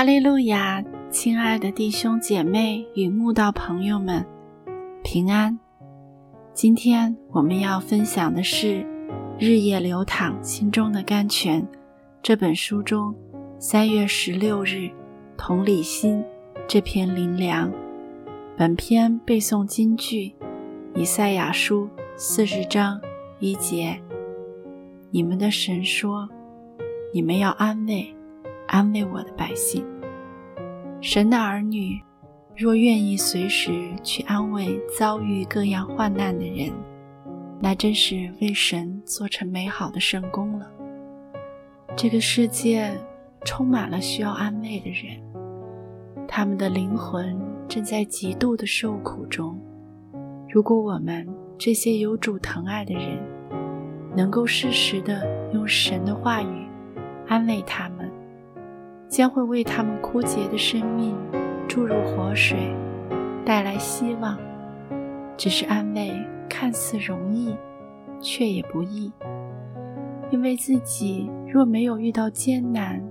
哈利路亚，亲爱的弟兄姐妹与慕道朋友们，平安。今天我们要分享的是《日夜流淌心中的甘泉》这本书中三月十六日“同理心”这篇灵粮。本篇背诵金句：以赛亚书四十章一节。你们的神说：“你们要安慰。”安慰我的百姓，神的儿女若愿意随时去安慰遭遇各样患难的人，那真是为神做成美好的圣功了。这个世界充满了需要安慰的人，他们的灵魂正在极度的受苦中。如果我们这些有主疼爱的人，能够适时的用神的话语安慰他们。将会为他们枯竭的生命注入活水，带来希望。只是安慰看似容易，却也不易，因为自己若没有遇到艰难、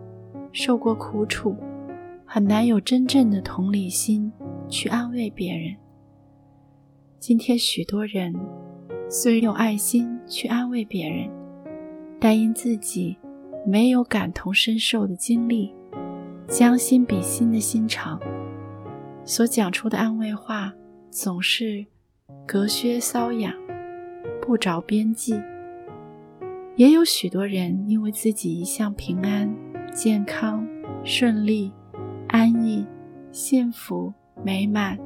受过苦楚，很难有真正的同理心去安慰别人。今天许多人虽然有爱心去安慰别人，但因自己没有感同身受的经历。将心比心的心肠，所讲出的安慰话总是隔靴搔痒，不着边际。也有许多人因为自己一向平安、健康、顺利、安逸、幸福、美满，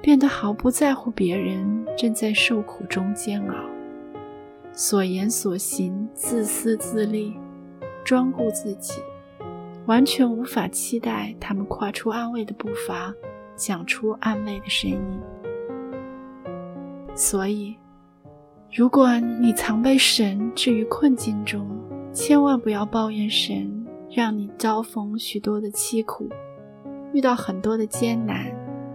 变得毫不在乎别人正在受苦中煎熬，所言所行自私自利，专顾自己。完全无法期待他们跨出安慰的步伐，讲出安慰的声音。所以，如果你曾被神置于困境中，千万不要抱怨神让你遭逢许多的凄苦，遇到很多的艰难。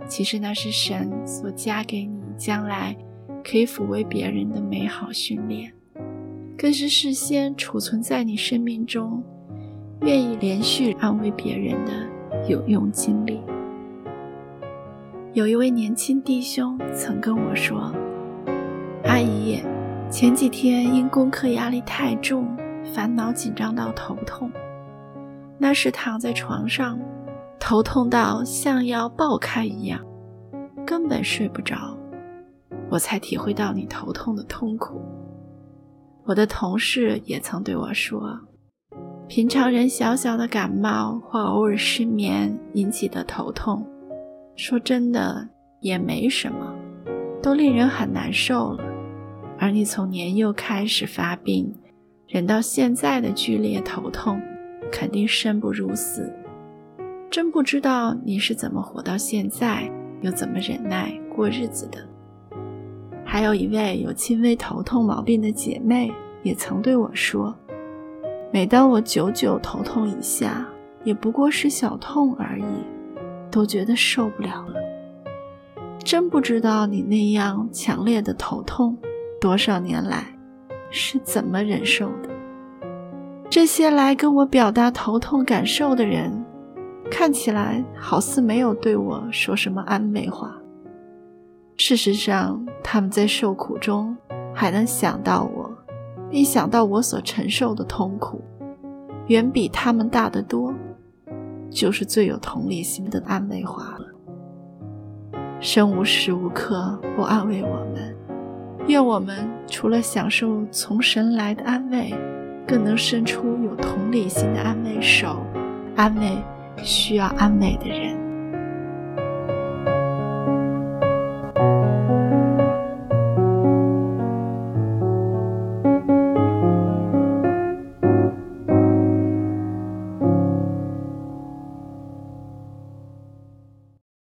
其实那是神所加给你将来可以抚慰别人的美好训练，更是事先储存在你生命中。愿意连续安慰别人的有用经历。有一位年轻弟兄曾跟我说：“阿姨，前几天因功课压力太重，烦恼紧张到头痛。那时躺在床上，头痛到像要爆开一样，根本睡不着。我才体会到你头痛的痛苦。”我的同事也曾对我说。平常人小小的感冒或偶尔失眠引起的头痛，说真的也没什么，都令人很难受了。而你从年幼开始发病，忍到现在的剧烈头痛，肯定生不如死。真不知道你是怎么活到现在，又怎么忍耐过日子的。还有一位有轻微头痛毛病的姐妹，也曾对我说。每当我久久头痛一下，也不过是小痛而已，都觉得受不了了。真不知道你那样强烈的头痛，多少年来是怎么忍受的。这些来跟我表达头痛感受的人，看起来好似没有对我说什么安慰话。事实上，他们在受苦中还能想到我。一想到我所承受的痛苦，远比他们大得多，就是最有同理心的安慰话了。生无时无刻不安慰我们，愿我们除了享受从神来的安慰，更能伸出有同理心的安慰手，安慰需要安慰的人。